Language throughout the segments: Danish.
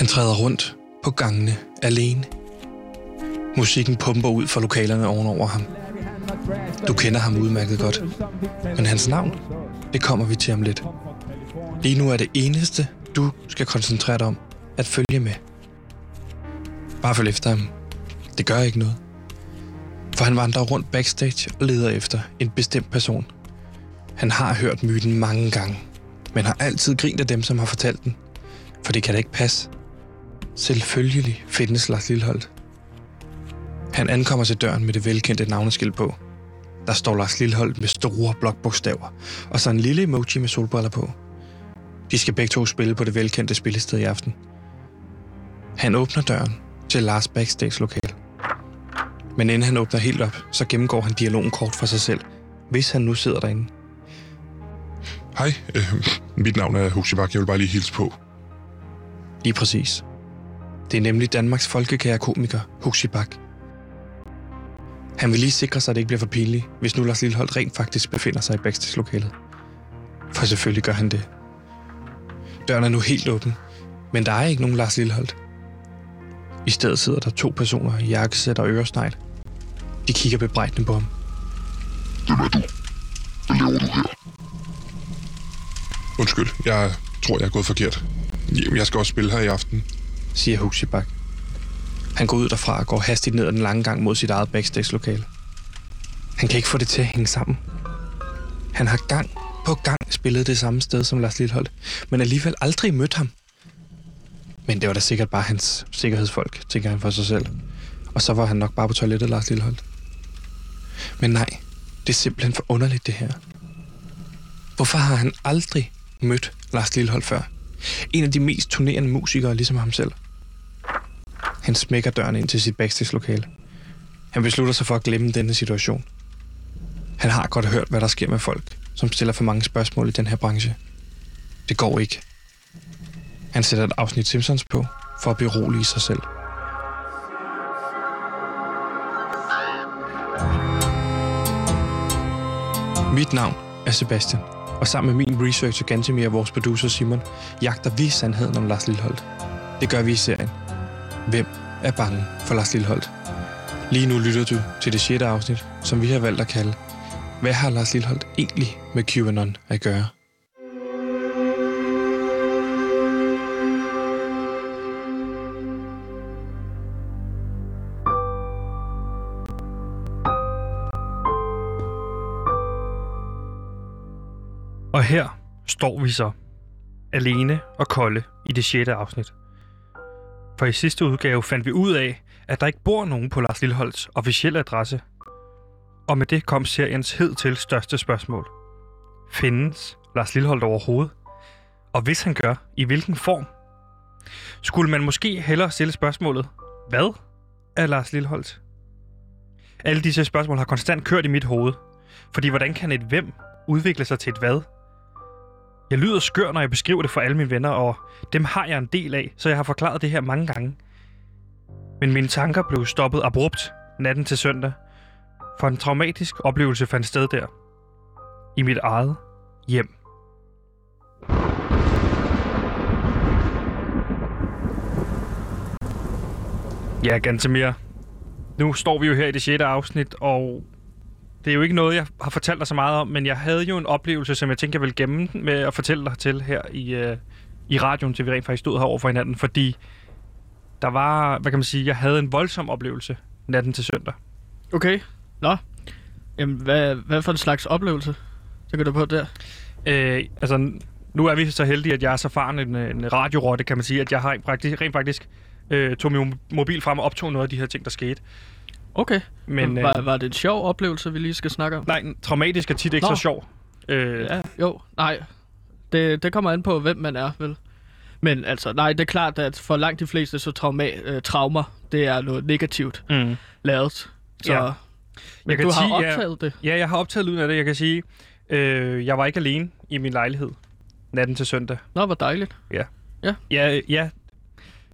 Han træder rundt på gangene alene. Musikken pumper ud fra lokalerne ovenover ham. Du kender ham udmærket godt. Men hans navn, det kommer vi til om lidt. Lige nu er det eneste, du skal koncentrere dig om, at følge med. Bare følg efter ham. Det gør ikke noget. For han vandrer rundt backstage og leder efter en bestemt person. Han har hørt myten mange gange, men har altid grint af dem, som har fortalt den. For det kan da ikke passe. Selvfølgelig findes Lars Lilleholdt. Han ankommer til døren med det velkendte navneskilt på. Der står Lars Lilleholdt med store blokbogstaver, og så en lille emoji med solbriller på. De skal begge to spille på det velkendte spillested i aften. Han åbner døren til Lars backstage lokal. Men inden han åbner helt op, så gennemgår han dialogen kort for sig selv, hvis han nu sidder derinde. Hej, øh, mit navn er Huxi Bak. Jeg vil bare lige hilse på. Lige præcis. Det er nemlig Danmarks folkekære komiker, Huxi Bak. Han vil lige sikre sig, at det ikke bliver for pinligt, hvis nu Lars Lilleholdt rent faktisk befinder sig i backstage-lokalet. For selvfølgelig gør han det. Døren er nu helt åben, men der er ikke nogen Lars Lilleholdt. I stedet sidder der to personer i jakkesæt og øresnegl. De kigger bebrejdende på ham. Hvem er du? Hvad laver du her? Undskyld, jeg tror, jeg er gået forkert. Jamen, jeg skal også spille her i aften siger Huxibak. Han går ud derfra og går hastigt ned ad den lange gang mod sit eget backstage-lokale. Han kan ikke få det til at hænge sammen. Han har gang på gang spillet det samme sted som Lars Lilleholdt, men alligevel aldrig mødt ham. Men det var da sikkert bare hans sikkerhedsfolk, tænker han for sig selv. Og så var han nok bare på toilettet, Lars Lilleholdt. Men nej, det er simpelthen for underligt det her. Hvorfor har han aldrig mødt Lars Lilleholdt før? En af de mest turnerende musikere, ligesom ham selv. Han smækker døren ind til sit backstage-lokale. Han beslutter sig for at glemme denne situation. Han har godt hørt, hvad der sker med folk, som stiller for mange spørgsmål i den her branche. Det går ikke. Han sætter et afsnit Simpsons på, for at berolige sig selv. Mit navn er Sebastian, og sammen med min researcher Gantemir og vores producer Simon, jagter vi sandheden om Lars Lilleholdt. Det gør vi i serien. Hvem er bange for Lars Lilleholdt? Lige nu lytter du til det sjette afsnit, som vi har valgt at kalde Hvad har Lars Lilleholdt egentlig med QAnon at gøre? Står vi så, alene og kolde i det sjette afsnit. For i sidste udgave fandt vi ud af, at der ikke bor nogen på Lars Lilleholds officielle adresse. Og med det kom seriens hed til største spørgsmål. Findes Lars Lillehold overhovedet? Og hvis han gør, i hvilken form? Skulle man måske hellere stille spørgsmålet, hvad er Lars Lilleholdt? Alle disse spørgsmål har konstant kørt i mit hoved. Fordi hvordan kan et hvem udvikle sig til et hvad? Jeg lyder skør, når jeg beskriver det for alle mine venner, og dem har jeg en del af, så jeg har forklaret det her mange gange. Men mine tanker blev stoppet abrupt natten til søndag, for en traumatisk oplevelse fandt sted der. I mit eget hjem. Ja, Gantemir. Nu står vi jo her i det sjette afsnit, og det er jo ikke noget, jeg har fortalt dig så meget om, men jeg havde jo en oplevelse, som jeg tænker, jeg vil gemme med at fortælle dig til her i, øh, i radioen, til vi rent faktisk stod her over for hinanden, fordi der var, hvad kan man sige, jeg havde en voldsom oplevelse natten til søndag. Okay. Nå. Jamen, hvad, hvad for en slags oplevelse tænker du på der? Øh, altså, nu er vi så heldige, at jeg er så faren en, en radiorotte, kan man sige, at jeg har rent faktisk, rent faktisk øh, tog min mobil frem og optog noget af de her ting, der skete. Okay. Men, Men var, var det en sjov oplevelse, vi lige skal snakke om? Nej, traumatisk er tit ikke Nå. så sjov. Øh, Ja, jo. Nej. Det, det kommer an på, hvem man er, vel? Men altså, nej, det er klart, at for langt de fleste, så trauma, øh, traumer, det er noget negativt Mm. lavet. Så, Ja. Men Jeg kan du har sige, ja. optaget det. Ja, jeg har optaget lyden af det. Jeg kan sige, øh, jeg var ikke alene i min lejlighed natten til søndag. Nå, hvor dejligt. Ja, ja.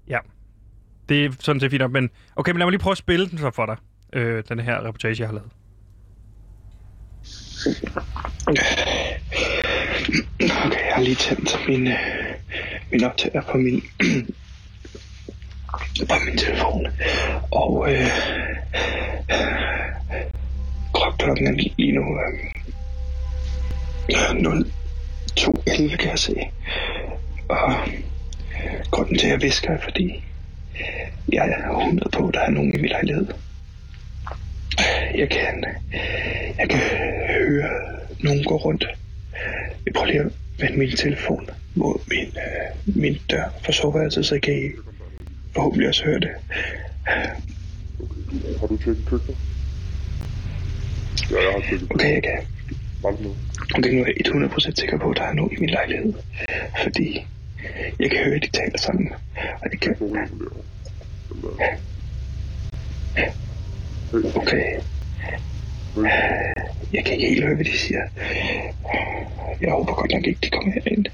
Ja. Det er sådan set fint men okay, men lad mig lige prøve at spille den så for dig. Øh, den her reportage, jeg har lavet. Okay, jeg har lige tændt min, øh, min optager på min på min telefon. Og øh, klok- klokken er lige nu øh, 02.11, kan jeg se. Og grunden til, at jeg visker, er, fordi jeg er 100 på, at der er nogen i min lejlighed. Jeg kan, jeg kan høre nogen gå rundt. Jeg prøver lige at vende min telefon mod min, øh, min dør for soveværelset, så kan I forhåbentlig også høre det. Har du tjekket køkkenet? Ja, jeg har tjekket Okay, jeg kan. Okay, nu er jeg 100% sikker på, at der er nogen i min lejlighed. Fordi jeg kan høre, at de taler sammen. Og jeg kan... Okay, jeg kan ikke helt høre, hvad de siger. Jeg håber godt nok ikke, de kommer herind.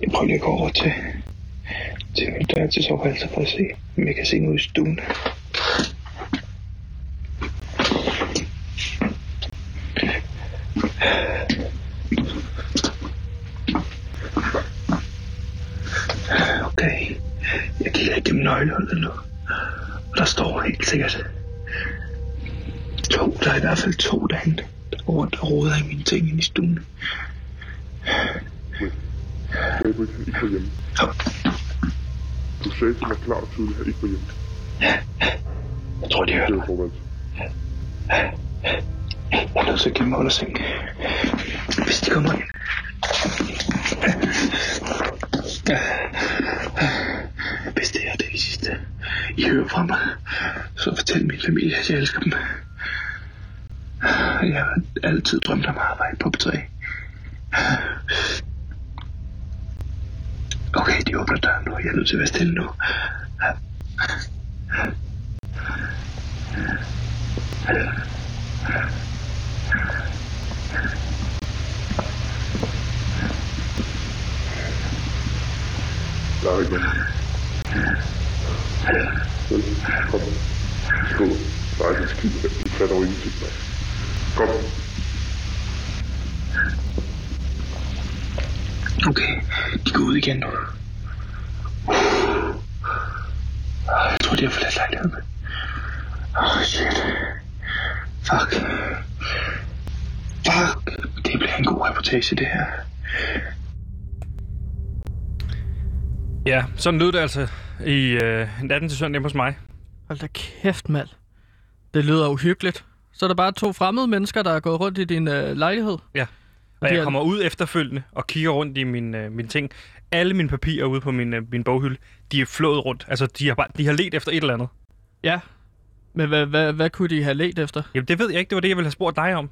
Jeg prøver lige at gå over til, til min dør til soveværelset for at se, om jeg kan se noget i stuen. Okay, jeg kigger igennem nøglehullet nu. Og der står helt sikkert to. Der er i hvert fald to derinde, der går rundt og roder i mine ting inde i stuen. Gabriel, ikke var hjemme. Ja. Du sagde til mig klart og tydeligt, at ikke var hjemme. Jeg tror, de hører Det mig. Jeg er nødt til at gemme mig under sengen. Hvis de kommer ind. Hvis det er det sidste, i hører fra mig, så fortæl min familie, at jeg elsker dem. Jeg har altid drømt om at arbejde på B3. Okay, de åbner døren nu. Jeg er nødt til at være stille nu. Der er ikke nogen. Kom. Skål. Der er ikke en skid her. Fatter jo ingenting, mand. Kom. Okay, de går ud igen nu. Jeg tror, de har forladt lejligheden. Åh, oh, shit. Fuck. Fuck. Det bliver en god reportage, det her. Ja, sådan lød det altså i øh, natten til søndag hos mig. Hold da kæft, mand. Det lyder uhyggeligt. Så er der bare to fremmede mennesker, der er gået rundt i din øh, lejlighed. Ja. Og jeg er- kommer ud efterfølgende og kigger rundt i mine, øh, mine ting. Alle mine papirer ude på min, øh, min boghylde, de er flået rundt. Altså, de har, bare, de har let efter et eller andet. Ja. Men hvad, hvad, hvad kunne de have let efter? Jamen, det ved jeg ikke. Det var det, jeg ville have spurgt dig om.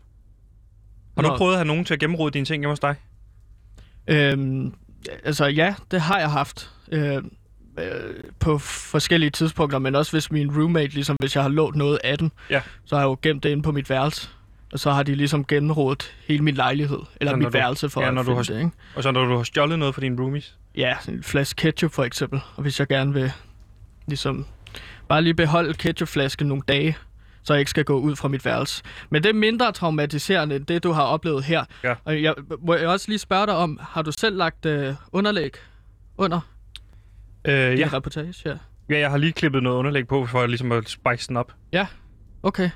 Har Nå. du prøvet at have nogen til at gennemrode dine ting hjemme hos dig? Øhm, altså ja, det har jeg haft. Øh, øh, på forskellige tidspunkter, men også hvis min roommate, ligesom hvis jeg har lånt noget af den, Ja. så har jeg jo gemt det inde på mit værelse. Og så har de ligesom gennemrodet hele min lejlighed, eller Så mit du- værelse for ja, at når du finde har- det, ikke? Og så når du har stjålet noget fra dine roomies? Ja, en flaske ketchup for eksempel. Og hvis jeg gerne vil ligesom bare lige beholde ketchupflasken nogle dage, så jeg ikke skal gå ud fra mit værelse. Men det er mindre traumatiserende end det, du har oplevet her. Ja. Og jeg, må jeg også lige spørge dig om, har du selv lagt øh, underlæg under Øh, ja. reportage? Ja. ja, jeg har lige klippet noget underlæg på, for ligesom at spice den op. Ja, okay.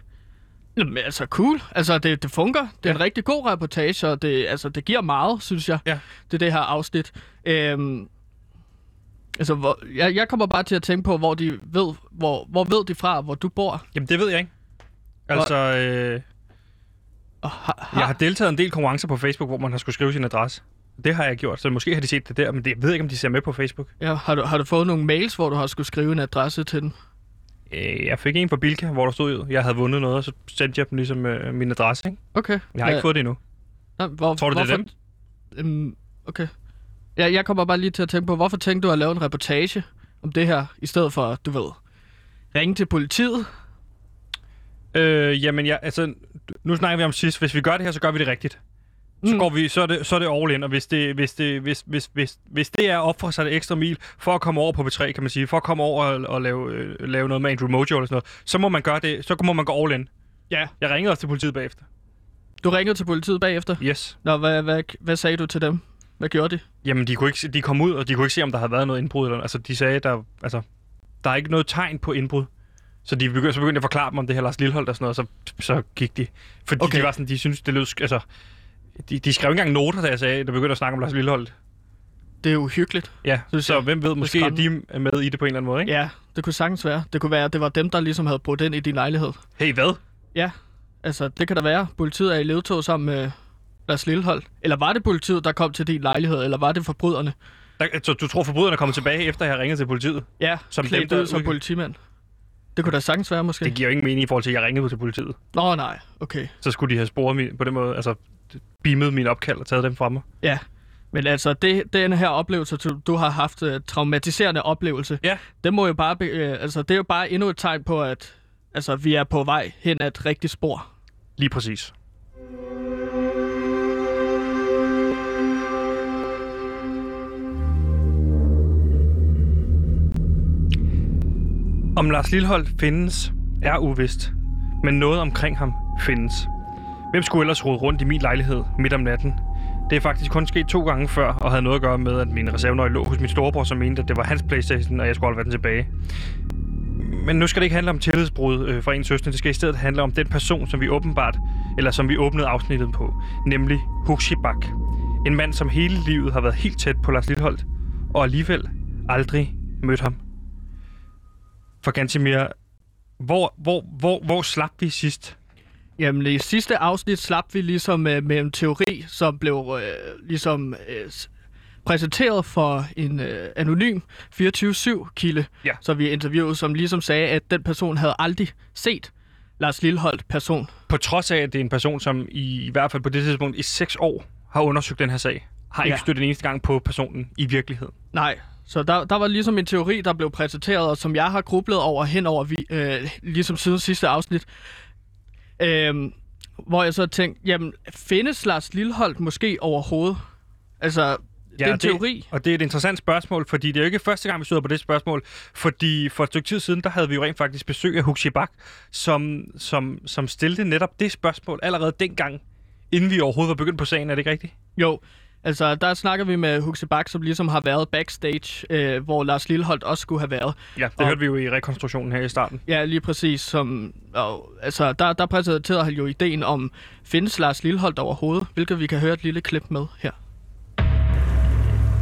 Jamen, altså cool. Altså, det, det fungerer. Det er ja. en rigtig god reportage, og det, altså, det giver meget, synes jeg, Ja. det det her afsnit. Øhm, altså, hvor, jeg, jeg kommer bare til at tænke på, hvor de ved, hvor, hvor ved de fra, hvor du bor. Jamen, det ved jeg ikke. Altså, øh, Og har, har, jeg har deltaget i en del konkurrencer på Facebook, hvor man har skulle skrive sin adresse. Det har jeg gjort, så måske har de set det der, men det, jeg ved ikke, om de ser med på Facebook. ja, har, du, har du fået nogle mails, hvor du har skulle skrive en adresse til den? Øh, jeg fik en fra Bilka, hvor der stod, jeg havde vundet noget, og så sendte jeg dem ligesom øh, min adresse. Ikke? Okay. Jeg har ikke fået det endnu. Nå, hvor, Tror du, det er hvorfor, Øhm, okay. Ja, jeg kommer bare lige til at tænke på, hvorfor tænkte du at lave en reportage om det her, i stedet for, du ved, ringe til politiet? Øh, jamen, ja, altså, nu snakker vi om sidst. Hvis vi gør det her, så gør vi det rigtigt. Så, Mm. går vi, så, er det, så er det all in, og hvis det, hvis det, hvis, hvis, hvis, hvis det er op for sig et ekstra mil, for at komme over på B3, kan man sige, for at komme over og, og lave, øh, lave noget med Andrew Mojo eller sådan noget, så må man gøre det, så må man gå all in. Ja. Jeg ringede også til politiet bagefter. Du ringede til politiet bagefter? Yes. Nå, hvad, hvad, hvad sagde du til dem? Hvad gjorde de? Jamen, de, kunne ikke, de kom ud, og de kunne ikke se, om der havde været noget indbrud. Eller, altså, de sagde, der, altså, der er ikke noget tegn på indbrud. Så de begyndte, så begyndte jeg at forklare dem om det her Lars Lillehold og sådan noget, og så, så gik de. Fordi okay. De var sådan, de synes det lød, altså, de, de skrev ikke engang noter, da jeg sagde, der begyndte at snakke om Lars Lillehold. Det er jo hyggeligt. Ja, så jeg. hvem ved, måske er de er med i det på en eller anden måde, ikke? Ja, det kunne sagtens være. Det kunne være, at det var dem, der ligesom havde brudt ind i din lejlighed. Hey, hvad? Ja, altså det kan da være. Politiet er i ledtog sammen med Lars Lillehold. Eller var det politiet, der kom til din lejlighed, eller var det forbryderne? Der, så du tror, forbryderne er kommet tilbage, efter jeg har ringet til politiet? Ja, Som dem, der ud som udgik- politimænd. Det kunne da sagtens være, måske. Det giver jo ingen mening i forhold til, at jeg ringede til politiet. Nå, nej. Okay. Så skulle de have sporet min, på den måde, altså beamet min opkald og taget dem fra mig. Ja. Men altså, det, den her oplevelse, du, du har haft, uh, traumatiserende oplevelse, Ja. det må jo bare, be, uh, altså, det er jo bare endnu et tegn på, at altså, vi er på vej hen ad et rigtigt spor. Lige præcis. Om Lars Lillehold findes, er uvist, men noget omkring ham findes. Hvem skulle ellers rode rundt i min lejlighed midt om natten? Det er faktisk kun sket to gange før, og havde noget at gøre med, at min reservenøgle lå hos min storebror, som mente, at det var hans Playstation, og jeg skulle holde den tilbage. Men nu skal det ikke handle om tillidsbrud øh, fra en søster. Det skal i stedet handle om den person, som vi åbenbart, eller som vi åbnede afsnittet på, nemlig Huxibak. En mand, som hele livet har været helt tæt på Lars Lilleholdt, og alligevel aldrig mødt ham. For Gantimir, hvor, hvor, hvor, hvor slap vi sidst? Jamen, i sidste afsnit slap vi ligesom uh, med en teori, som blev uh, ligesom uh, præsenteret for en uh, anonym 24-7-kilde, Ja. som vi interviewede, som ligesom sagde, at den person havde aldrig set Lars Lilleholdt person. På trods af, at det er en person, som i, i hvert fald på det tidspunkt i seks år har undersøgt den her sag, har ikke Ja. støttet en eneste gang på personen i virkeligheden. Nej, så der, der var ligesom en teori, der blev præsenteret, og som jeg har grublet over hen over, vi, øh, ligesom siden sidste afsnit. Øh, hvor jeg så tænkte, jamen, findes Lars Lilleholdt måske overhovedet? Altså, det er en teori. Og det er et interessant spørgsmål, fordi det er jo ikke første gang, vi støder på det spørgsmål. Fordi for et stykke tid siden, der havde vi jo rent faktisk besøg af Huxi Bak, som, som, som stillede netop det spørgsmål allerede dengang, inden vi overhovedet var begyndt på sagen. Er det ikke rigtigt? Jo, altså der snakker vi med Huxi Bak, som ligesom har været backstage, øh, hvor Lars Lilleholdt også skulle have været. Ja, det Og- hørte vi jo i rekonstruktionen her i starten. Ja, lige præcis. Som, og, altså, der, der præsenterede han jo ideen om, findes Lars Lilleholdt overhovedet? Hvilket vi kan høre et lille klip med her.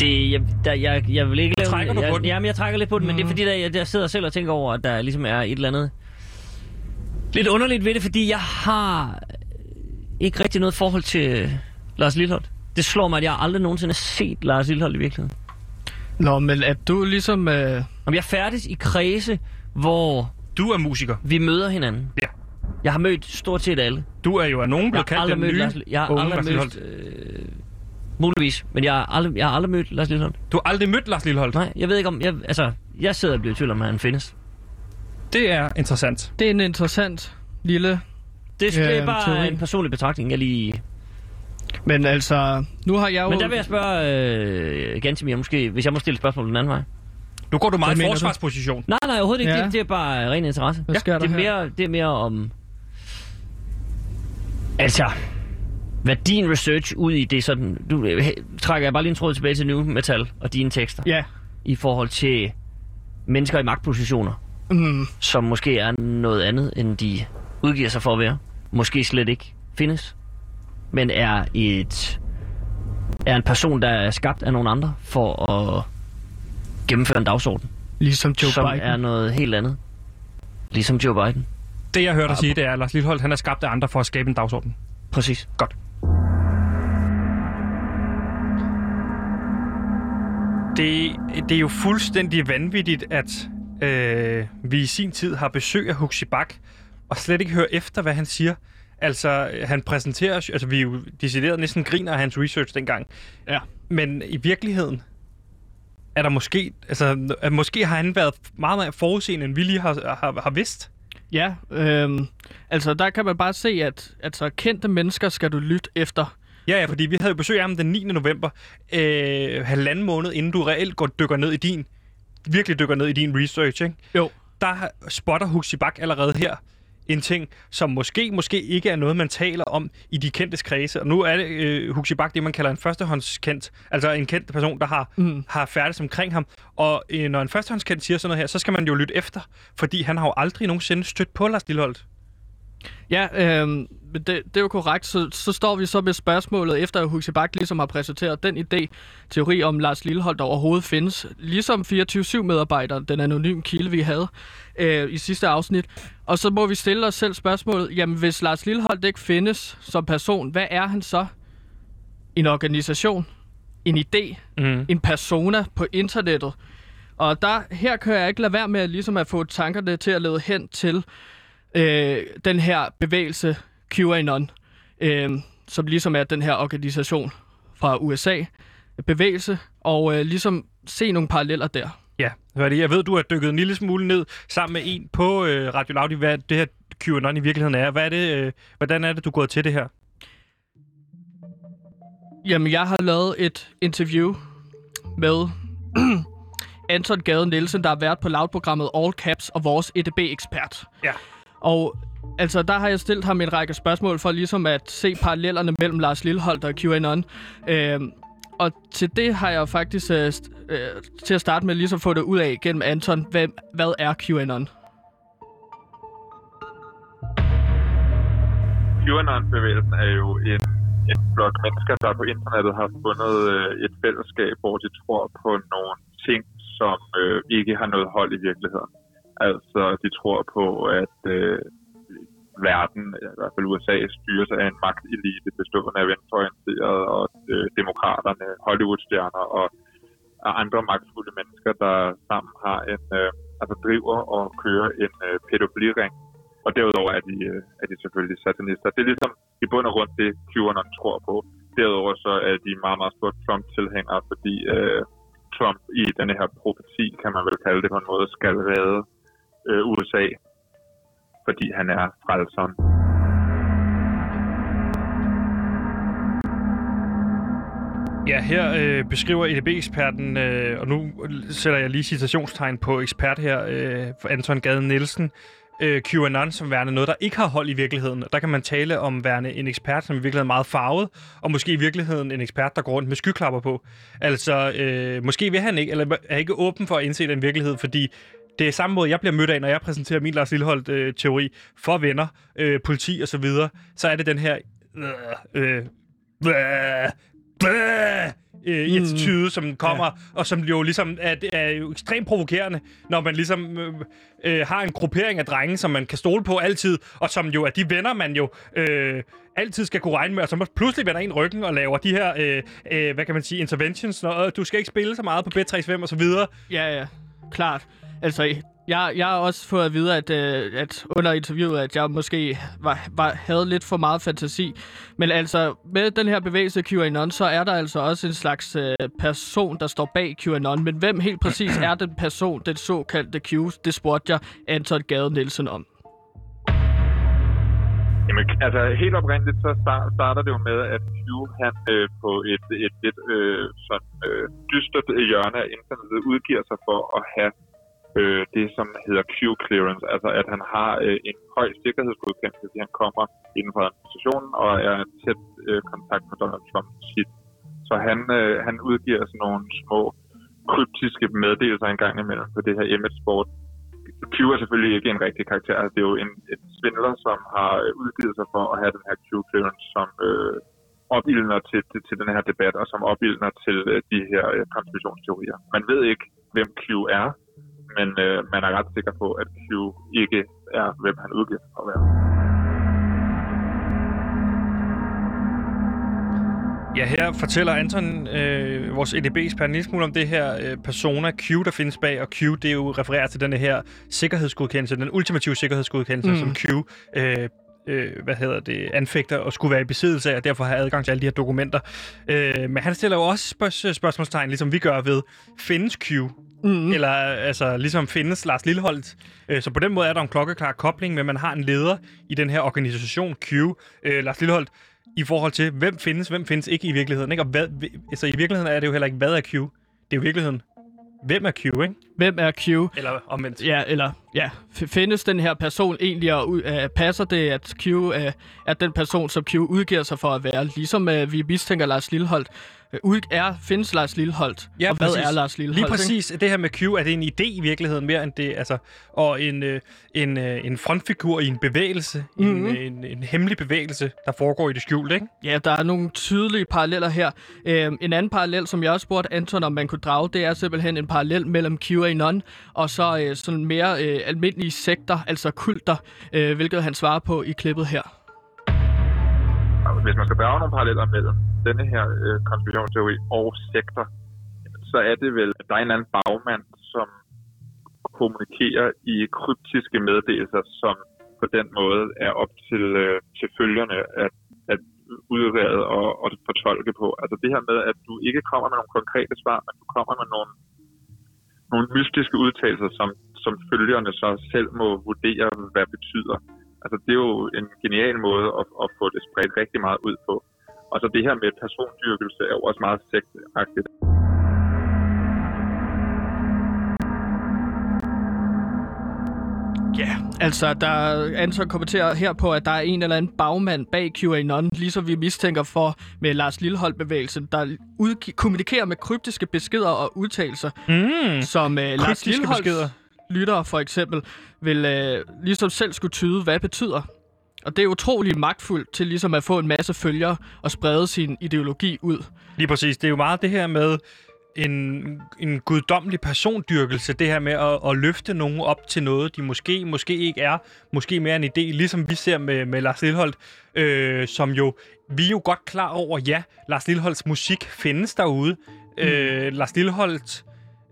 Det, jeg, der, jeg, jeg vil ikke lave... Trækker du jeg, på den? Jamen, jeg trækker lidt på den, mm. men det er fordi, der, jeg, der sidder selv og tænker over, at der ligesom er et eller andet... Lidt underligt ved det, fordi jeg har ikke rigtig noget forhold til Lars Lilleholdt. Det slår mig, at jeg aldrig nogensinde har set Lars Lilleholdt i virkeligheden. Nå, men at du ligesom... Øh, Om jeg færdes i kredse, hvor Du er musiker. vi møder hinanden. Ja. Jeg har mødt stort set alle. Du er jo af nogen blevet kaldt den mødt nye Lars, jeg har aldrig Lars mødt, øh, muligvis, men jeg har aldrig, jeg har aldrig mødt Lars Lilleholdt. Du har aldrig mødt Lars Lilleholdt. Nej, jeg ved ikke om, jeg, altså, jeg sidder og bliver i tvivl om, at han findes. Det er interessant. det er en interessant lille... Det, det er bare teori. en personlig betragtning, jeg lige... Men altså, nu har jeg jo... Men der vil jeg spørge øh, Gantemir, måske, hvis jeg må stille et spørgsmål den anden vej. Nu går du meget i forsvarsposition. Nej, nej, overhovedet ikke. Ja. Det, det er bare ren interesse. Hvad sker det, der er her? mere, det er mere om... Altså, hvad din research ud i det sådan... Du øh, trækker jeg bare lige en tråd tilbage til nu metal og dine tekster. Ja. I forhold til mennesker i magtpositioner, Mm, som måske er noget andet, end de udgiver sig for at være. Måske slet ikke findes. Men er et er en person, der er skabt af nogle andre for at gennemføre en dagsorden, ligesom Joe som Biden. er noget helt andet. Ligesom Joe Biden. Det, jeg hørte dig sige, det er, at Lars Lilleholdt han er skabt af andre for at skabe en dagsorden. Præcis. Godt. Det, det er jo fuldstændig vanvittigt, at øh, vi i sin tid har besøg af Huxi Bak, og slet ikke hører efter, hvad han siger. Altså, han præsenterer altså vi er jo decideret næsten griner af hans research dengang. Ja. Men i virkeligheden er der måske, altså måske har han været meget mere forudseende, end vi lige har, har, har vidst. Ja, øhm, altså der kan man bare se, at altså, kendte mennesker skal du lytte efter. Ja, ja, fordi vi havde jo besøg af ham den 9. november, øh, halvanden måned inden du reelt går dykker ned i din, virkelig dykker ned i din research, ikke? Jo. Der spotter Huxi Bak allerede her en ting, som måske, måske ikke er noget, man taler om i de kendtes kredse. Og nu er det øh, Huxi Bak det, man kalder en førstehåndskendt, altså en kendt person, der har, mm. har færdigt omkring ham. Og øh, når en førstehåndskendt siger sådan noget her, så skal man jo lytte efter, fordi han har jo aldrig nogensinde stødt på Lars Lilleholdt. Ja, øh, det, det er jo korrekt. Så, så står vi så med spørgsmålet, efter at Huxi Bak ligesom har præsenteret den idé, teori om Lars Lilleholdt, der overhovedet findes. Ligesom 24-7-medarbejder, den anonyme kilde, vi havde øh, i sidste afsnit. Og så må vi stille os selv spørgsmålet, jamen hvis Lars Lilleholdt ikke findes som person, hvad er han så? En organisation? En idé? Mm. En persona på internettet? Og der, her kan jeg ikke lade være med ligesom at få tankerne til at lede hen til øh, den her bevægelse QAnon, øh, som ligesom er den her organisation fra USA, bevægelse, og øh, ligesom se nogle paralleller der. Ja, fordi jeg ved, du har dykket en lille smule ned sammen med en på øh, Radio Loud, i hvad det her QAnon i virkeligheden er. Hvad er det, øh, hvordan er det, du gået til det her? Jamen, jeg har lavet et interview med Anton Gade Nielsen, der har været på Loud-programmet All Caps og vores EDB-ekspert. Ja. Og altså, der har jeg stillet ham en række spørgsmål for ligesom at se parallellerne mellem Lars Lilleholdt og QAnon. Øh, og til det har jeg faktisk øh, øh, til at starte med ligesom få det ud af gennem Anton. Hvem, hvad er QAnon? QAnon-bevægelsen er jo en, en flok mennesker, der på internettet har fundet øh, et fællesskab, hvor de tror på nogle ting, som øh, ikke har noget hold i virkeligheden. Altså, de tror på, at øh, verden, i hvert fald USA, styres af en magtelite bestående af venstreorienterede og øh, demokraterne, Hollywood-stjerner og, og andre magtfulde mennesker, der sammen har en, øh, altså driver og kører en øh, pædofiliring. Og derudover er de, øh, er de selvfølgelig satanister. Det er ligesom i bund og grund det, QAnon tror på. Derudover så er de meget, meget store Trump-tilhængere, fordi øh, Trump i denne her profeti, kan man vel kalde det på en måde, skal redde øh, USA, fordi han er frelseren. Ja, her øh, beskriver EDB-eksperten, øh, og nu sætter jeg lige citationstegn på ekspert her, øh, for Anton Gade Nielsen, øh, QAnon som værende noget, der ikke har hold i virkeligheden. Der kan man tale om værende en ekspert, som i virkeligheden er meget farvet, og måske i virkeligheden en ekspert, der går rundt med skyklapper på. Altså, øh, måske vil han ikke, eller er ikke åben for at indse den virkelighed, fordi det er samme måde, jeg bliver mødt af, når jeg præsenterer min Lars Lilleholdt-teori for venner, øh, politi og så videre. Så er det den her... Øh, øh, øh, øh, attitude, som kommer, ja. og som jo ligesom er, er jo ekstremt provokerende, når man ligesom øh, øh, har en gruppering af drenge, som man kan stole på altid, og som jo er de venner, man jo øh, altid skal kunne regne med, og så pludselig vender en ryggen og laver de her, øh, øh, hvad kan man sige, interventions, når du skal ikke spille så meget på B35 og så videre. Ja, ja. Klart. Altså, jeg, jeg har også fået at vide, at, øh, at under interviewet, at jeg måske var, var, havde lidt for meget fantasi. Men altså, med den her bevægelse QAnon, så er der altså også en slags øh, person, der står bag QAnon. Men hvem helt præcis er den person, den såkaldte Q? Det spurgte jeg Anton Gade Nielsen om. Jamen, altså helt oprindeligt, så start, starter det jo med, at Q, han øh, på et, et lidt øh, sådan øh, dystert hjørne af internettet udgiver sig for at have øh, det, som hedder Q-clearance, altså at han har øh, en høj sikkerhedsgodkendelse, fordi han kommer inden for administrationen og er tæt øh, kontakt med Donald Trump shit. Så han, øh, han udgiver sådan nogle små kryptiske meddelelser en gang imellem på det her image-sport. Q er selvfølgelig ikke en rigtig karakter, altså, det er jo en, et svindler, som har øh, udgivet sig for at have den her Q-clearance, som øh, opildner til, til, til den her debat, og som opildner til øh, de her øh, konspirationsteorier. Man ved ikke, hvem Q er, men øh, man er ret sikker på, at Q ikke er, hvem han udgiver sig for at være. Ja, her fortæller Anton, øh, vores EDB-ekspert, en lille smule om det her øh, persona Q, der findes bag, og Q, det er jo refererer til denne her sikkerhedsgodkendelse, den ultimative sikkerhedsgodkendelse, mm. som Q øh, øh, hvad hedder det, anfægter og skulle være i besiddelse af, og derfor have adgang til alle de her dokumenter. Øh, men han stiller jo også spørg- spørgsmålstegn, ligesom vi gør ved, findes Q? Mm. Eller altså, ligesom findes Lars Lilleholdt. Øh, så på den måde er der en klokkeklar kobling men man har en leder i den her organisation, Q, øh, Lars Lilleholdt, i forhold til, hvem findes, hvem findes ikke i virkeligheden. Ikke? Og hvad, altså, i virkeligheden er det jo heller ikke, hvad er Q? Det er jo virkeligheden, hvem er Q, ikke? Hvem er Q? Eller omvendt. Ja, eller ja, findes den her person egentlig, og uh, passer det, at Q uh, er den person, som Q udgiver sig for at være? Ligesom uh, vi mistænker Lars Lilleholdt, ud, er, findes Lars Lilleholdt? Ja, og hvad præcis. er Lars Lilleholdt? Lige ikke? præcis. Det her med Q, er det en idé i virkeligheden mere end det, altså, og en, øh, en, øh, en frontfigur i en bevægelse, mm-hmm. en, Mhm. øh, en, en hemmelig bevægelse, der foregår i det skjulte, ikke? Ja, der er nogle tydelige paralleller her. Øhm, en anden parallel, som jeg også spurgte Anton, om man kunne drage, det er simpelthen en parallel mellem QAnon og så øh, sådan mere øh, almindelige sekter, altså kulter, øh, hvilket han svarer på i klippet her. Altså, hvis man skal drage nogle paralleller mellem denne her øh, konspirationsteori og sekter, så er det vel, at der er en anden bagmand, som kommunikerer i kryptiske meddelelser, som på den måde er op til, øh, til følgerne at, at udrede og, og fortolke på. Altså det her med, at du ikke kommer med nogle konkrete svar, men du kommer med nogle, nogle mystiske udtalelser, som, som følgerne så selv må vurdere, hvad betyder. Altså, det er jo en genial måde at, at få det spredt rigtig meget ud på. Og så det her med persondyrkelse er jo også meget sektagtigt. Ja, altså der Anton kommenterer her på, at der er en eller anden bagmand bag QAnon, ligesom vi mistænker for med Lars Lilleholdt-bevægelsen, der udgi- kommunikerer med kryptiske beskeder og udtalelser, Mm. som øh, Lars Lilleholdt lyttere for eksempel vil øh, ligesom selv skulle tyde, hvad betyder. Og det er utrolig magtfuldt til ligesom at få en masse følgere og sprede sin ideologi ud. Lige præcis. Det er jo meget det her med en, en guddommelig persondyrkelse. Det her med at, at løfte nogen op til noget, de måske, måske ikke er. Måske mere en idé, ligesom vi ser med, med Lars Lilleholdt, øh, som jo, vi er jo godt klar over, ja, Lars Lilleholds musik findes derude. Mm. Øh, Lars Lilleholdt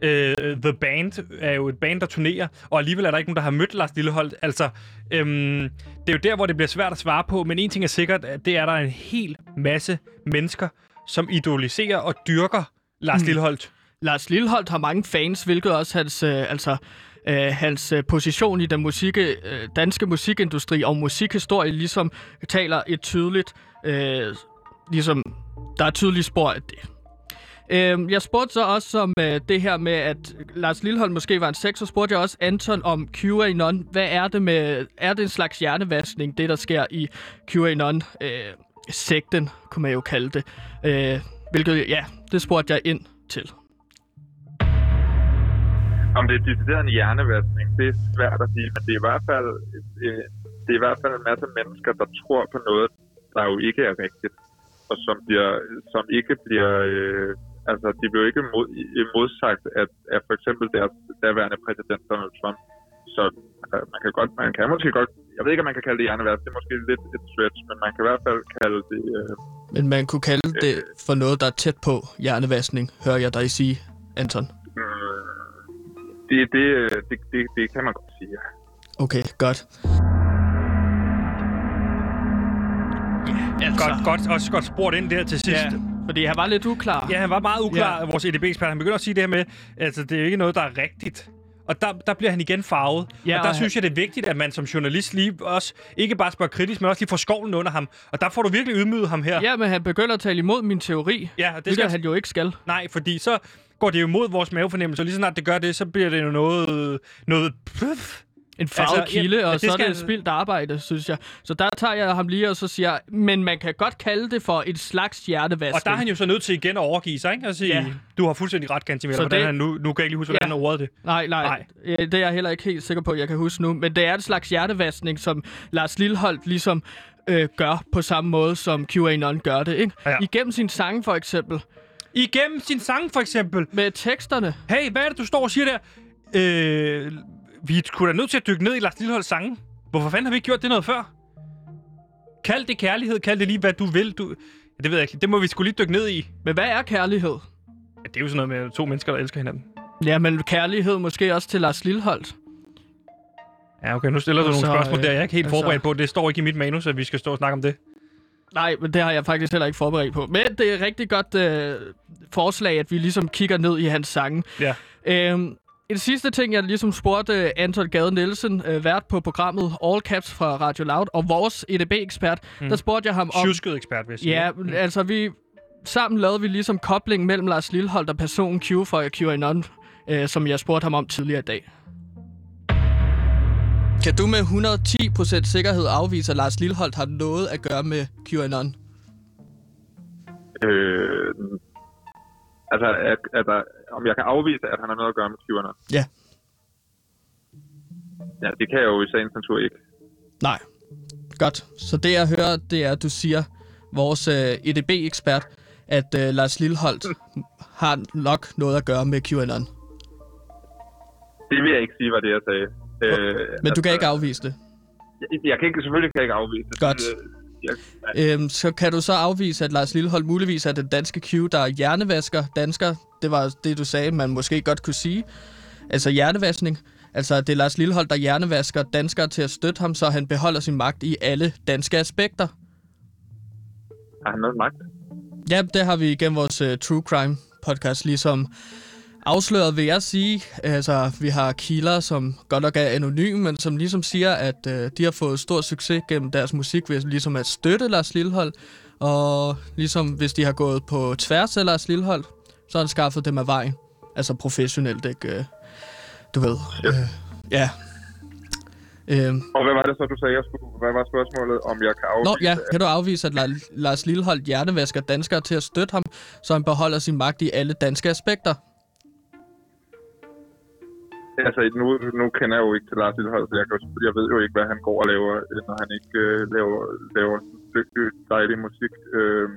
øh, The Band er jo et band, der turnerer, og alligevel er der ikke nogen, der har mødt Lars Lilleholdt. Altså, øhm, det er jo der, hvor det bliver svært at svare på, men en ting er sikkert, at det er der en hel masse mennesker, som idoliserer og dyrker Lars mm. Lilleholdt. Lars Lilleholdt har mange fans, hvilket også hans, øh, altså, øh, hans øh, position i den musik, øh, danske musikindustri og musikhistorie ligesom taler et tydeligt, øh, ligesom, der er et tydeligt spor af det. Øh, jeg spurgte så også om øh, det her med, at Lars Lilleholdt måske var en sex, så spurgte jeg også Anton om QAnon. Hvad er det med, er det en slags hjernevaskning, det der sker i QAnon? Øh, sekten, kunne man jo kalde det. Øh, hvilket, ja, det spurgte jeg ind til. Om det er decideret en hjernevaskning, det er svært at sige, men det er i hvert fald, øh, det er i hvert fald en masse mennesker, der tror på noget, der jo ikke er rigtigt, og som, bliver, som ikke bliver... Øh, altså, de bliver ikke mod, modsagt af, af for eksempel deres daværende præsident Donald Trump. Så øh, man kan godt, man kan måske godt, jeg ved ikke, om man kan kalde det hjernevask, det er måske lidt et stretch, men man kan i hvert fald kalde det, øh, Men man kunne kalde det for noget, der er tæt på hjernevaskning, hører jeg dig sige, Anton. øh, det, det, øh, det, det, det kan man godt sige, ja. Okay, godt. Ja, altså, Godt, godt, også godt spurgt ind der til sidst. Ja, fordi han var lidt uklar. Ja, han var meget uklar, ja. vores EDB-ekspert. Han begynder at sige det her med, altså det er jo ikke noget, der er rigtigt. Og der, der bliver han igen farvet. Ja, og der og synes jeg, det er vigtigt, at man som journalist lige også, ikke bare spørger kritisk, men også lige får skovlen under ham. Og der får du virkelig ydmyget ham her. Ja, men han begynder at tale imod min teori. Ja, og det skal skal han jo ikke skal. Nej, fordi så går det jo imod vores mavefornemmelse, og lige så snart det gør det, så bliver det jo noget... noget pff. En farvet Altså, ja, kilde, ja, og så er det spildt arbejde, synes jeg. Så der tager jeg ham lige og så siger, men man kan godt kalde det for et slags hjertevaskning. Og der er han jo så nødt til igen at overgive sig, ikke? Og sige, Ja. ja. du har fuldstændig ret, Gantimir. Så Hvordan det- han nu, nu kan jeg ikke lige huske, hvordan Ja. han ordet det. Nej, nej, Nej. Det er jeg heller ikke helt sikker på, at jeg kan huske nu. Men det er et slags hjertevaskning, som Lars Lilleholdt ligesom øh, gør på samme måde, som QAnon gør det. Ikke? Ja. Igennem sin sange for eksempel. Igennem sin sang, for eksempel. Med teksterne. Hey, hvad er det, du står og siger der? Øh, vi sgu da nødt til at dykke ned i Lars Lilleholds sange. Hvorfor fanden har vi ikke gjort det noget før? Kald det kærlighed, kald det lige, hvad du vil. Du... Ja, det ved jeg ikke. Det må vi skulle lige dykke ned i. Men hvad er kærlighed? Ja, det er jo sådan noget med to mennesker, der elsker hinanden. Ja, men kærlighed måske også til Lars Lilleholdt. Ja, okay, nu stiller du Og nogle spørgsmål øh, der. Jeg er ikke helt altså- forberedt på. Det står ikke i mit manus, at vi skal stå og snakke om det. Nej, men det har jeg faktisk heller ikke forberedt på. Men det er et rigtig godt øh, forslag, at vi ligesom kigger ned i hans sange. Ja. Øhm, en sidste ting, jeg ligesom spurgte øh, Anton Gade Nielsen, øh, vært på programmet All Caps fra Radio Loud, og vores EDB-ekspert, mm. der spurgte jeg ham om... Tjusket ekspert, vil jeg sige. Ja, Mm. altså vi... Sammen lavede vi ligesom kobling mellem Lars Lilleholdt og personen Q fra QAnon. øh, som jeg spurgte ham om tidligere i dag. Kan du med 110% sikkerhed afvise, at Lars Lilholdt har noget at gøre med QAnon? Øh, altså, at, at der, om jeg kan afvise, at han har noget at gøre med QAnon? Ja. Ja, det kan jeg jo i sagens natur ikke. Nej. Godt. Så det jeg hører, det er, at du siger, vores øh, EDB-ekspert, at øh, Lars Lilholdt har nok noget at gøre med QAnon. Det vil jeg ikke sige, var det, jeg sagde. Øh, Men du kan ikke afvise det. Jeg, jeg kan ikke, selvfølgelig kan jeg ikke afvise det. Godt. Øh, Jeg, Øhm, så kan du så afvise, at Lars Lillehold muligvis er den danske Q, der er hjernevasker dansker. Det var det, du sagde, man måske godt kunne sige. Altså hjernevaskning. Altså, det er Lars Lillehold, der hjernevasker danskere til at støtte ham, så han beholder sin magt i alle danske aspekter. har han noget magt? Ja, det har vi igennem vores uh, True Crime podcast ligesom afsløret, vil jeg sige. Altså, vi har kilder, som godt nok er anonym, men som ligesom siger, at uh, de har fået stor succes gennem deres musik ved ligesom at støtte Lars Lillehold. Og ligesom hvis de har gået på tværs af Lars Lillehold, så har han skaffet dem af vejen. Altså professionelt, ikke? Uh, du ved. Uh, ja. Uh, Og hvad var det så, du sagde, jeg skulle... Hvad var spørgsmålet, om jeg kan afvise... Nå, ja. Kan du afvise, at La- Lars Lillehold hjernevasker danskere til at støtte ham, så han beholder sin magt i alle danske aspekter? Altså, nu, nu kender jeg jo ikke til Lars Lillehold, så jeg, kan, jeg ved jo ikke, hvad han går og laver, øh, når han ikke øh, laver, laver dygtig, dejlig musik. Øh,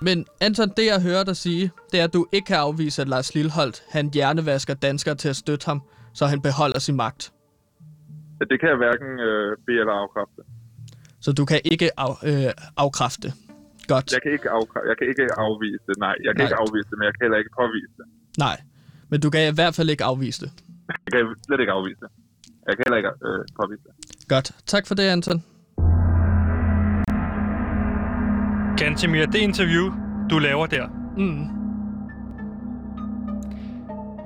Men Anton, det jeg hører dig sige, det er, at du ikke kan afvise, at Lars Lilleholdt, han hjernevasker danskere til at støtte ham, så han beholder sin magt. det kan jeg hverken øh, bede eller afkræfte. Så du kan ikke af, øh, afkræfte. Godt. Jeg kan ikke, afkræ- jeg kan ikke afvise det, nej. Jeg kan Nej. ikke afvise det, men jeg kan heller ikke påvise det. Nej. Men du kan i hvert fald ikke afvise det. Jeg kan slet ikke afvise det. Jeg kan heller ikke øh, påvise det. Godt. Tak for det, Anton. Gantemir, det interview, du laver der, Mm.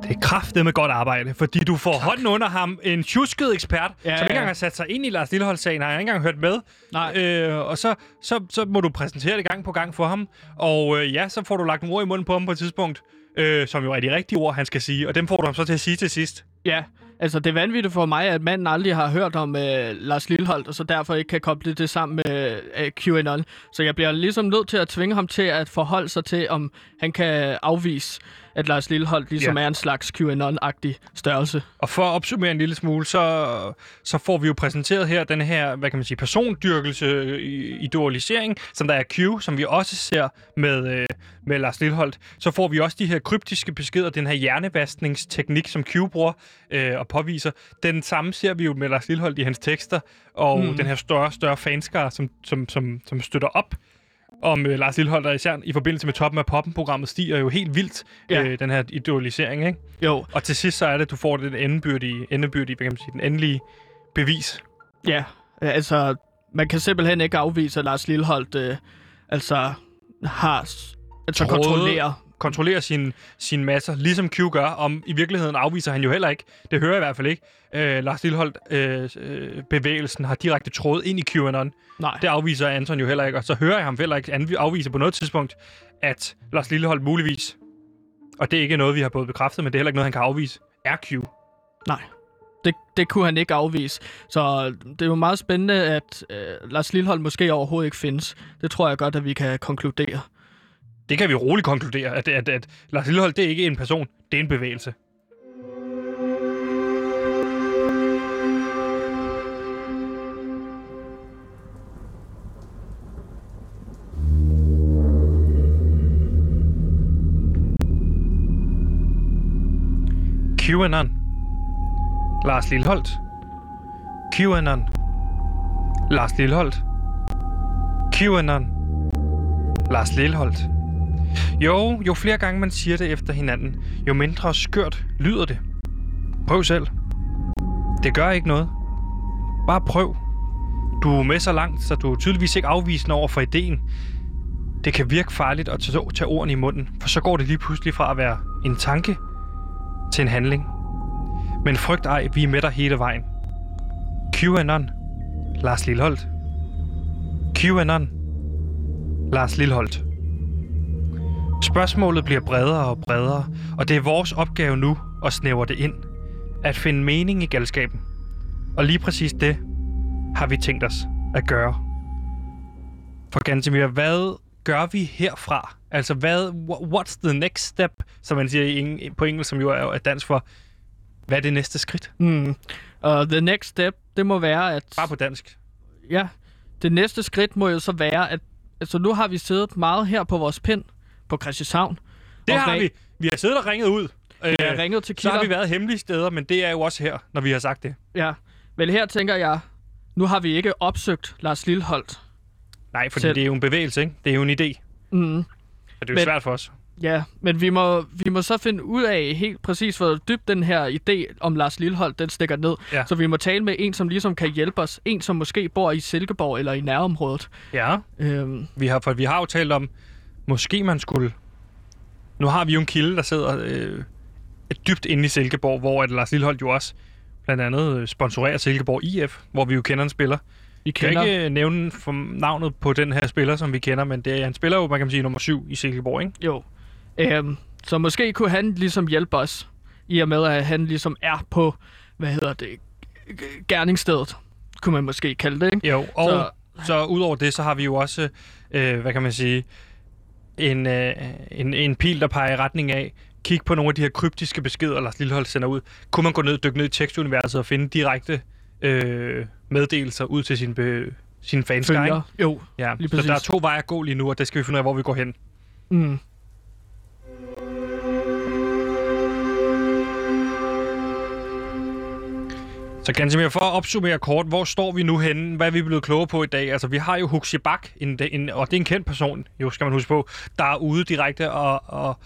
det er kraftet med godt arbejde, fordi du får tak. hånden under ham, en tjusket ekspert, Ja, som ikke engang har sat sig ind i Lars Lilleholdt-sagen, har jeg ikke engang hørt med. Nej. Øh, og så, så, så må du præsentere det gang på gang for ham, og øh, ja, så får du lagt nogle ord i munden på ham på et tidspunkt, øh, som jo er de rigtige ord, han skal sige, og dem får du ham så til at sige til sidst. Ja, altså det vanvittige for mig, at manden aldrig har hørt om øh, Lars Lilleholdt, og så derfor ikke kan koble det sammen med øh, QAnon. Så jeg bliver ligesom nødt til at tvinge ham til at forholde sig til, om han kan afvise, at Lars Lilleholdt ligesom Ja. er en slags QAnon-agtig størrelse. Og for at opsummere en lille smule, så, så får vi jo præsenteret her den her, hvad kan man sige, persondyrkelse, øh, idolisering, som der er Q, som vi også ser med, øh, med Lars Lilleholdt. Så får vi også de her kryptiske beskeder, den her hjernevaskningsteknik, som Q bruger øh, og påviser. Den samme ser vi jo med Lars Lilleholdt i hans tekster, og mm. den her større større fanskare, som, som, som, som støtter op om øh, Lars Lilleholdt, og især i forbindelse med Toppen af Poppen-programmet, stiger jo helt vildt, Ja. øh, den her idolisering, ikke? Jo, Og til sidst så er det, at du får den endebyrdige, endebyrdige hvad kan man sige, den endelige bevis. ja, altså man kan simpelthen ikke afvise, at Lars Lilleholdt øh, altså har altså kontrollerer Kontrollerer sine sin masser, ligesom Q gør. Om i virkeligheden afviser han jo heller ikke. Det hører jeg i hvert fald ikke. Øh, Lars Lilleholdt øh, øh, bevægelsen har direkte trådet ind i QAnon. Nej. Det afviser Anton jo heller ikke. Og så hører jeg ham heller ikke afvise på noget tidspunkt, at Lars Lilleholdt muligvis, og det er ikke noget, vi har både bekræftet, men det er heller ikke noget, han kan afvise, er Q. Nej, det, det kunne han ikke afvise. Så det er jo meget spændende, at øh, Lars Lillehold måske overhovedet ikke findes. Det tror jeg godt, at vi kan konkludere. Det kan vi roligt konkludere, at, at, at Lars Lillehold, det er ikke en person, det er en bevægelse. QAnon. Lars Lilleholdt. QAnon. Lars Lilleholdt. QAnon. Lars Lilleholdt. Jo, jo flere gange man siger det efter hinanden, jo mindre skørt lyder det. Prøv selv. Det gør ikke noget. Bare prøv. Du er med så langt, så du er tydeligvis ikke afvisende over for ideen. Det kan virke farligt at tage, ordene i munden, for så går det lige pludselig fra at være en tanke til en handling. Men frygt ej, vi er med dig hele vejen. QAnon. Lars Lilleholdt. QAnon. Lars Lilleholdt. Spørgsmålet bliver bredere og bredere, og det er vores opgave nu og snævre det ind. At finde mening i galskaben. Og lige præcis det har vi tænkt os at gøre. For Gantemir, hvad gør vi herfra? Altså, hvad, wha- what's the next step, som man siger på engelsk, som jo er, dansk for, hvad er det næste skridt? Mm. Og the next step, det må være, at... Bare på dansk. Ja, det næste skridt må jo så være, at altså, nu har vi siddet meget her på vores pind på Christianshavn. Det og har vi. Vi har siddet og ringet ud. Vi har ringet til Så har kilder. vi været hemmelige steder, men det er jo også her, når vi har sagt det. Ja, vel her tænker jeg, nu har vi ikke opsøgt Lars Lilholdt. Nej, for det er jo en bevægelse, ikke? Det er jo en idé. Mm. Så det er jo Men- svært for os. Ja, men vi må, vi må så finde ud af helt præcis, hvor dybt den her idé om Lars Lilholdt, den stikker ned. Ja. Så vi må tale med en, som ligesom kan hjælpe os. En, som måske bor i Silkeborg eller i nærområdet. Ja. Øhm, Vi har, for vi har jo talt om, måske man skulle... Nu har vi jo en kilde, der sidder øh, dybt inde i Silkeborg, hvor at Lars Lilleholdt jo også blandt andet øh, sponsorerer Silkeborg IF, hvor vi jo kender en spiller. vi Jeg kan kender... ikke øh, nævne for navnet på den her spiller, som vi kender, men det er, han spiller jo, man kan sige, nummer syv i Silkeborg, ikke? Jo. Øhm, så måske kunne han ligesom hjælpe os, i og med at han ligesom er på, hvad hedder det, gerningsstedet, kunne man måske kalde det, ikke? Jo, og så, Så- så udover det, så har vi jo også, øh, hvad kan man sige, en, øh, en, en pil, der peger i retning af, kig på nogle af de her kryptiske beskeder, Lars Lillehold sender ud. Kunne man gå ned, dykke ned i tekstuniverset og finde direkte øh, meddelelser ud til sin, be, sin fanskare, ikke? Følger. Jo. Ja, så præcis. der er to veje at gå lige nu, og det skal vi finde ud af, hvor vi går hen. Mm. Så Gansimir, for at opsummere kort, hvor står vi nu henne? Hvad er vi blevet klogere på i dag? Altså, vi har jo Huxi Bak, en, en, og det er en kendt person, jo skal man huske på, der er ude direkte og, og,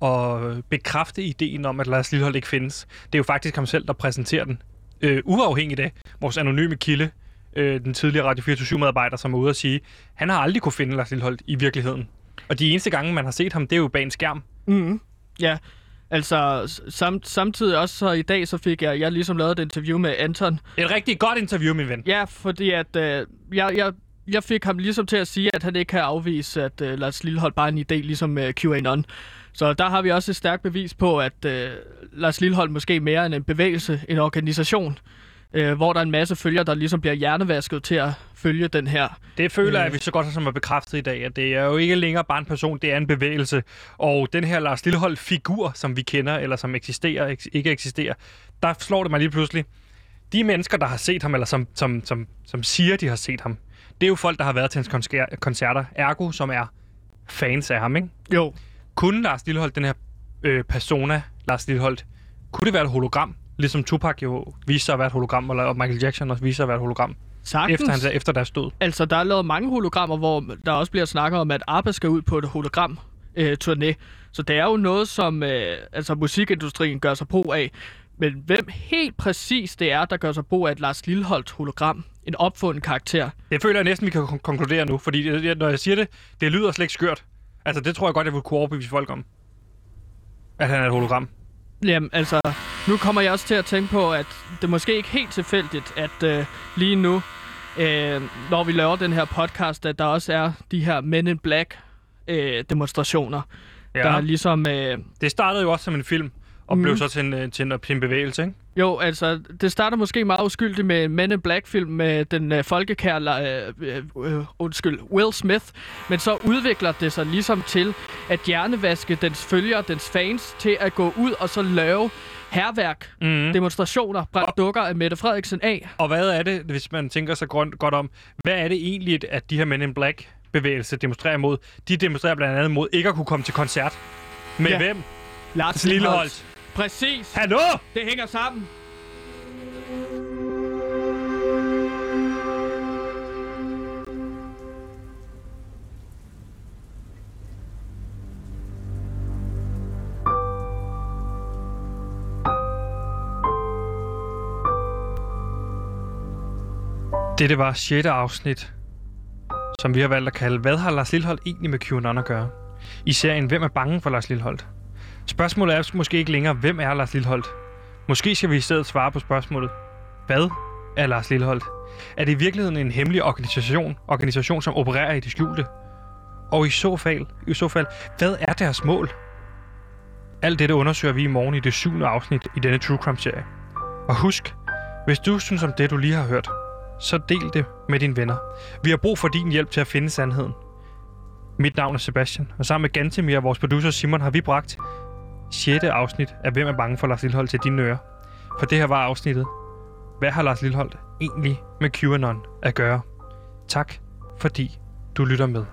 og bekræfte ideen om, at Lars Lillehold ikke findes. Det er jo faktisk ham selv, der præsenterer den. Øh, uafhængigt af vores anonyme kilde, øh, den tidligere Radio 24-medarbejder, som er ude at sige, han har aldrig kunne finde Lars Lillehold i virkeligheden. Og de eneste gange, man har set ham, det er jo bag en skærm. Mm. Ja, altså sam, samtidig også så i dag, så fik jeg, jeg ligesom lavet et interview med Anton. Et rigtig godt interview, min ven. Ja, fordi at øh, jeg, jeg, jeg fik ham ligesom til at sige, at han ikke kan afvise, at øh, Lars Lillehold bare er en idé, ligesom øh, QAnon. Så der har vi også et stærkt bevis på, at øh, Lars Lillehold måske er mere end en bevægelse, en organisation, øh, hvor der er en masse følgere, der ligesom bliver hjernevasket til at følge den her. Det føler jeg, Øh. vi så godt har som er bekræftet i dag, at det er jo ikke længere bare en person, det er en bevægelse. Og den her Lars Lillehold figur, som vi kender, eller som eksisterer, eks- ikke eksisterer, der slår det mig lige pludselig. De mennesker, der har set ham, eller som, som, som, som siger, de har set ham, det er jo folk, der har været til hans koncerter, ergo, som er fans af ham, ikke? Jo, Kunne Lars Lillehold, den her øh, persona, Lars Lillehold, kunne det være et hologram? Ligesom Tupac jo viste sig at være et hologram, eller og Michael Jackson også viste sig at være et hologram, sagtens. efter, hans, efter deres død. Altså, der er lavet mange hologrammer, hvor der også bliver snakket om, at ABBA skal ud på et hologram øh, turné. Så det er jo noget, som øh, altså, musikindustrien gør sig brug af. Men hvem helt præcis det er, der gør sig brug af et Lars Lilleholdt hologram? En opfundet karakter. Det føler jeg næsten, vi kan kon- konkludere nu, fordi det- det- når jeg siger det, det lyder slet ikke skørt. Altså, det tror jeg godt, jeg vil kunne overbevise folk om. At han er et hologram. Jamen, altså, nu kommer jeg også til at tænke på, at det måske ikke helt tilfældigt, at øh, lige nu, øh, når vi laver den her podcast, at der også er de her Men in Black øh, demonstrationer, ja. der er ligesom... Øh, Det startede jo også som en film, og Mhm. blev så til en, øh, til en, til en bevægelse, ikke? Jo, altså, det starter måske meget uskyldigt med en Men in Black-film med den øh, folkekære, øh, øh, øh, undskyld, Will Smith, men så udvikler det sig ligesom til at hjernevaske dens følgere, dens fans, til at gå ud og så lave herværk, Mm. demonstrationer, brændt dukker af Mette Frederiksen af. Og hvad er det, hvis man tænker sig godt om, hvad er det egentlig, at de her Men in Black bevægelse demonstrerer imod? De demonstrerer blandt andet mod ikke at kunne komme til koncert. Med ja. hvem? Lars Lilleholdt. Præcis. Hallo? Det hænger sammen. Dette var 6. afsnit, som vi har valgt at kalde, hvad har Lars Lillehold egentlig med QAnon at gøre? I serien, hvem er bange for Lars Lilleholdt? Spørgsmålet er måske ikke længere, hvem er Lars Lilleholdt? Måske skal vi i stedet svare på spørgsmålet, hvad er Lars Lilleholdt? Er det i virkeligheden en hemmelig organisation, organisation som opererer i det skjulte? Og i så fald, i så fald hvad er deres mål? Alt dette undersøger vi i morgen i det syvende afsnit i denne True Crime-serie. Og husk, hvis du synes om det, du lige har hørt, så del det med dine venner. Vi har brug for din hjælp til at finde sandheden. Mit navn er Sebastian, og sammen med Gantemir og vores producer Simon har vi bragt 6. afsnit af Hvem er bange for Lars Lillehold til dine ører. For det her var afsnittet. Hvad har Lars Lillehold egentlig med QAnon at gøre? Tak, fordi du lytter med.